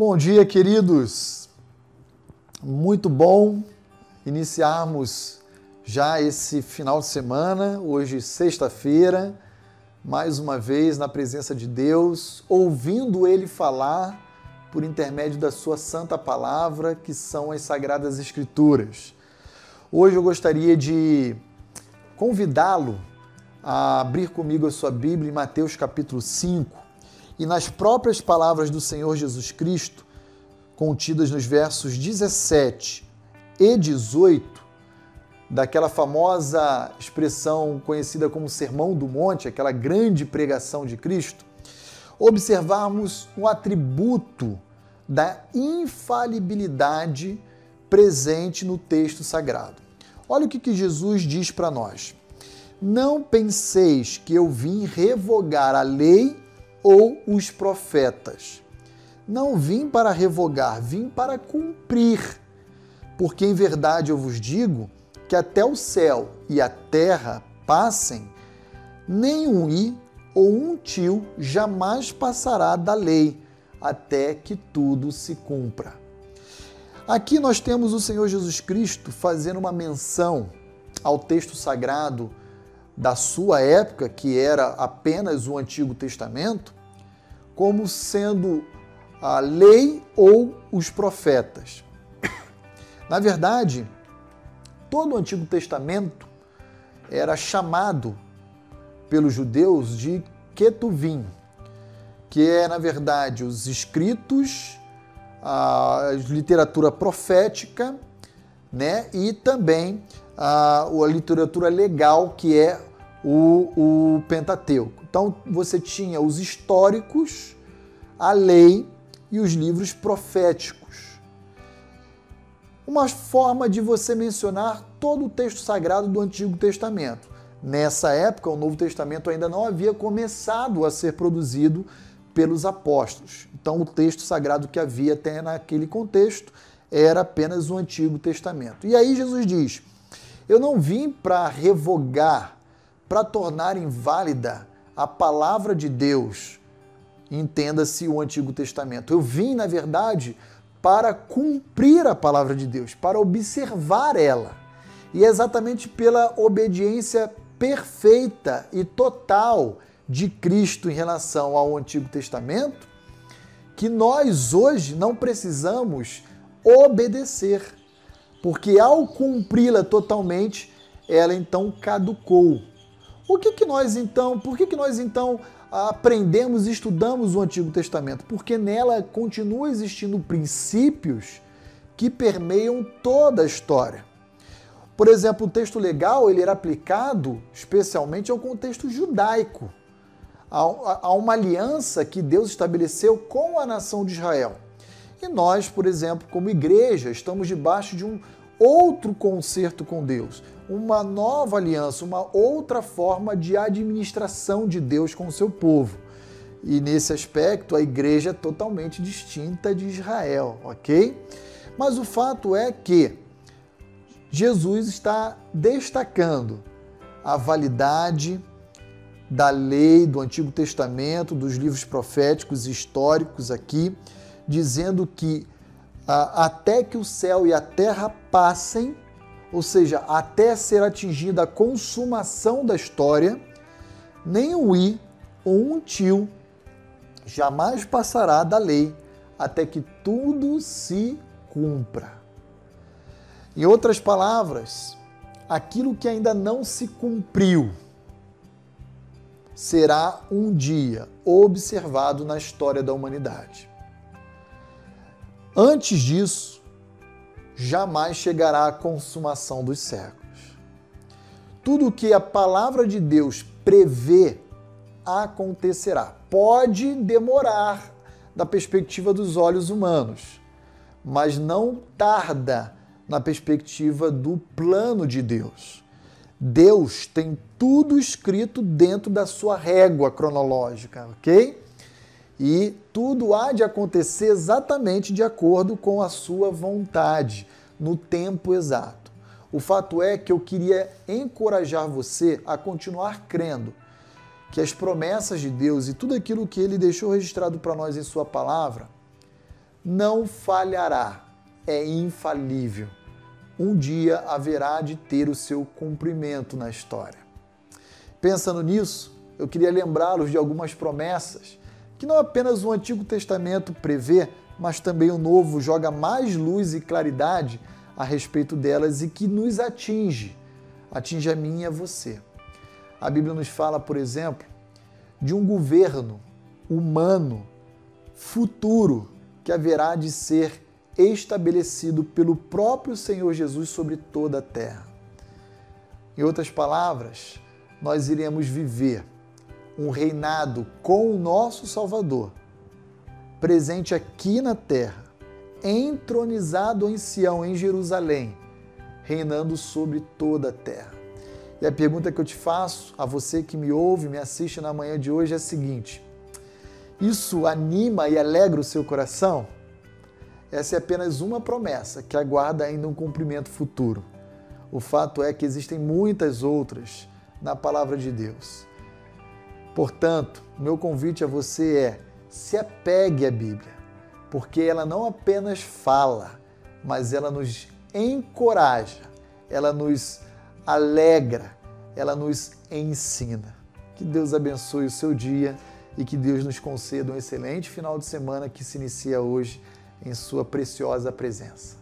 Bom dia, queridos. Muito bom iniciarmos já esse final de semana, hoje sexta-feira, mais uma vez na presença de Deus, ouvindo ele falar por intermédio da sua santa palavra, que são as sagradas escrituras. Hoje eu gostaria de convidá-lo a abrir comigo a sua Bíblia em Mateus capítulo 5 e nas próprias palavras do Senhor Jesus Cristo, contidas nos versos 17 e 18, daquela famosa expressão conhecida como Sermão do Monte, aquela grande pregação de Cristo, observarmos um atributo da infalibilidade presente no texto sagrado. Olha o que, que Jesus diz para nós. Não penseis que eu vim revogar a lei ou os profetas. Não vim para revogar, vim para cumprir. Porque em verdade eu vos digo que até o céu e a terra passem, nem um i ou um tio jamais passará da lei, até que tudo se cumpra. Aqui nós temos o Senhor Jesus Cristo fazendo uma menção ao texto sagrado da sua época, que era apenas o Antigo Testamento, como sendo a lei ou os profetas. Na verdade, todo o Antigo Testamento era chamado pelos judeus de Ketuvim, que é, na verdade, os escritos, a literatura profética, né? e também a, a literatura legal, que é o, o Pentateuco. Então você tinha os históricos, a lei e os livros proféticos. Uma forma de você mencionar todo o texto sagrado do Antigo Testamento. Nessa época, o Novo Testamento ainda não havia começado a ser produzido pelos apóstolos. Então, o texto sagrado que havia até naquele contexto era apenas o Antigo Testamento. E aí Jesus diz: Eu não vim para revogar para tornar inválida a palavra de Deus. Entenda-se o Antigo Testamento. Eu vim, na verdade, para cumprir a palavra de Deus, para observar ela. E é exatamente pela obediência perfeita e total de Cristo em relação ao Antigo Testamento que nós hoje não precisamos obedecer, porque ao cumpri-la totalmente, ela então caducou. O que, que nós então, por que, que nós então aprendemos e estudamos o Antigo Testamento? Porque nela continua existindo princípios que permeiam toda a história. Por exemplo, o texto legal ele era aplicado especialmente ao contexto judaico, a uma aliança que Deus estabeleceu com a nação de Israel. E nós, por exemplo, como igreja, estamos debaixo de um outro concerto com Deus, uma nova aliança, uma outra forma de administração de Deus com o seu povo. E nesse aspecto, a igreja é totalmente distinta de Israel, ok? Mas o fato é que Jesus está destacando a validade da lei do Antigo Testamento, dos livros proféticos e históricos aqui, dizendo que ah, até que o céu e a terra passem, ou seja, até ser atingida a consumação da história, nem um i ou um tio jamais passará da lei até que tudo se cumpra. Em outras palavras, aquilo que ainda não se cumpriu será um dia observado na história da humanidade. Antes disso, jamais chegará à consumação dos séculos. Tudo o que a palavra de Deus prevê acontecerá. Pode demorar da perspectiva dos olhos humanos, mas não tarda na perspectiva do plano de Deus. Deus tem tudo escrito dentro da sua régua cronológica, ok? E tudo há de acontecer exatamente de acordo com a sua vontade, no tempo exato. O fato é que eu queria encorajar você a continuar crendo que as promessas de Deus e tudo aquilo que ele deixou registrado para nós em Sua palavra não falhará, é infalível. Um dia haverá de ter o seu cumprimento na história. Pensando nisso, eu queria lembrá-los de algumas promessas que não apenas o Antigo Testamento prevê, mas também o Novo joga mais luz e claridade a respeito delas e que nos atinge, atinge a mim e a você. A Bíblia nos fala, por exemplo, de um governo humano futuro que haverá de ser estabelecido pelo próprio Senhor Jesus sobre toda a terra. Em outras palavras, nós iremos viver um reinado com o nosso Salvador, presente aqui na terra, entronizado em Sião, em Jerusalém, reinando sobre toda a terra. E a pergunta que eu te faço a você que me ouve, me assiste na manhã de hoje é a seguinte: isso anima e alegra o seu coração? Essa é apenas uma promessa que aguarda ainda um cumprimento futuro. O fato é que existem muitas outras na palavra de Deus. Portanto, meu convite a você é: se apegue à Bíblia, porque ela não apenas fala, mas ela nos encoraja, ela nos alegra, ela nos ensina. Que Deus abençoe o seu dia e que Deus nos conceda um excelente final de semana que se inicia hoje em Sua preciosa presença.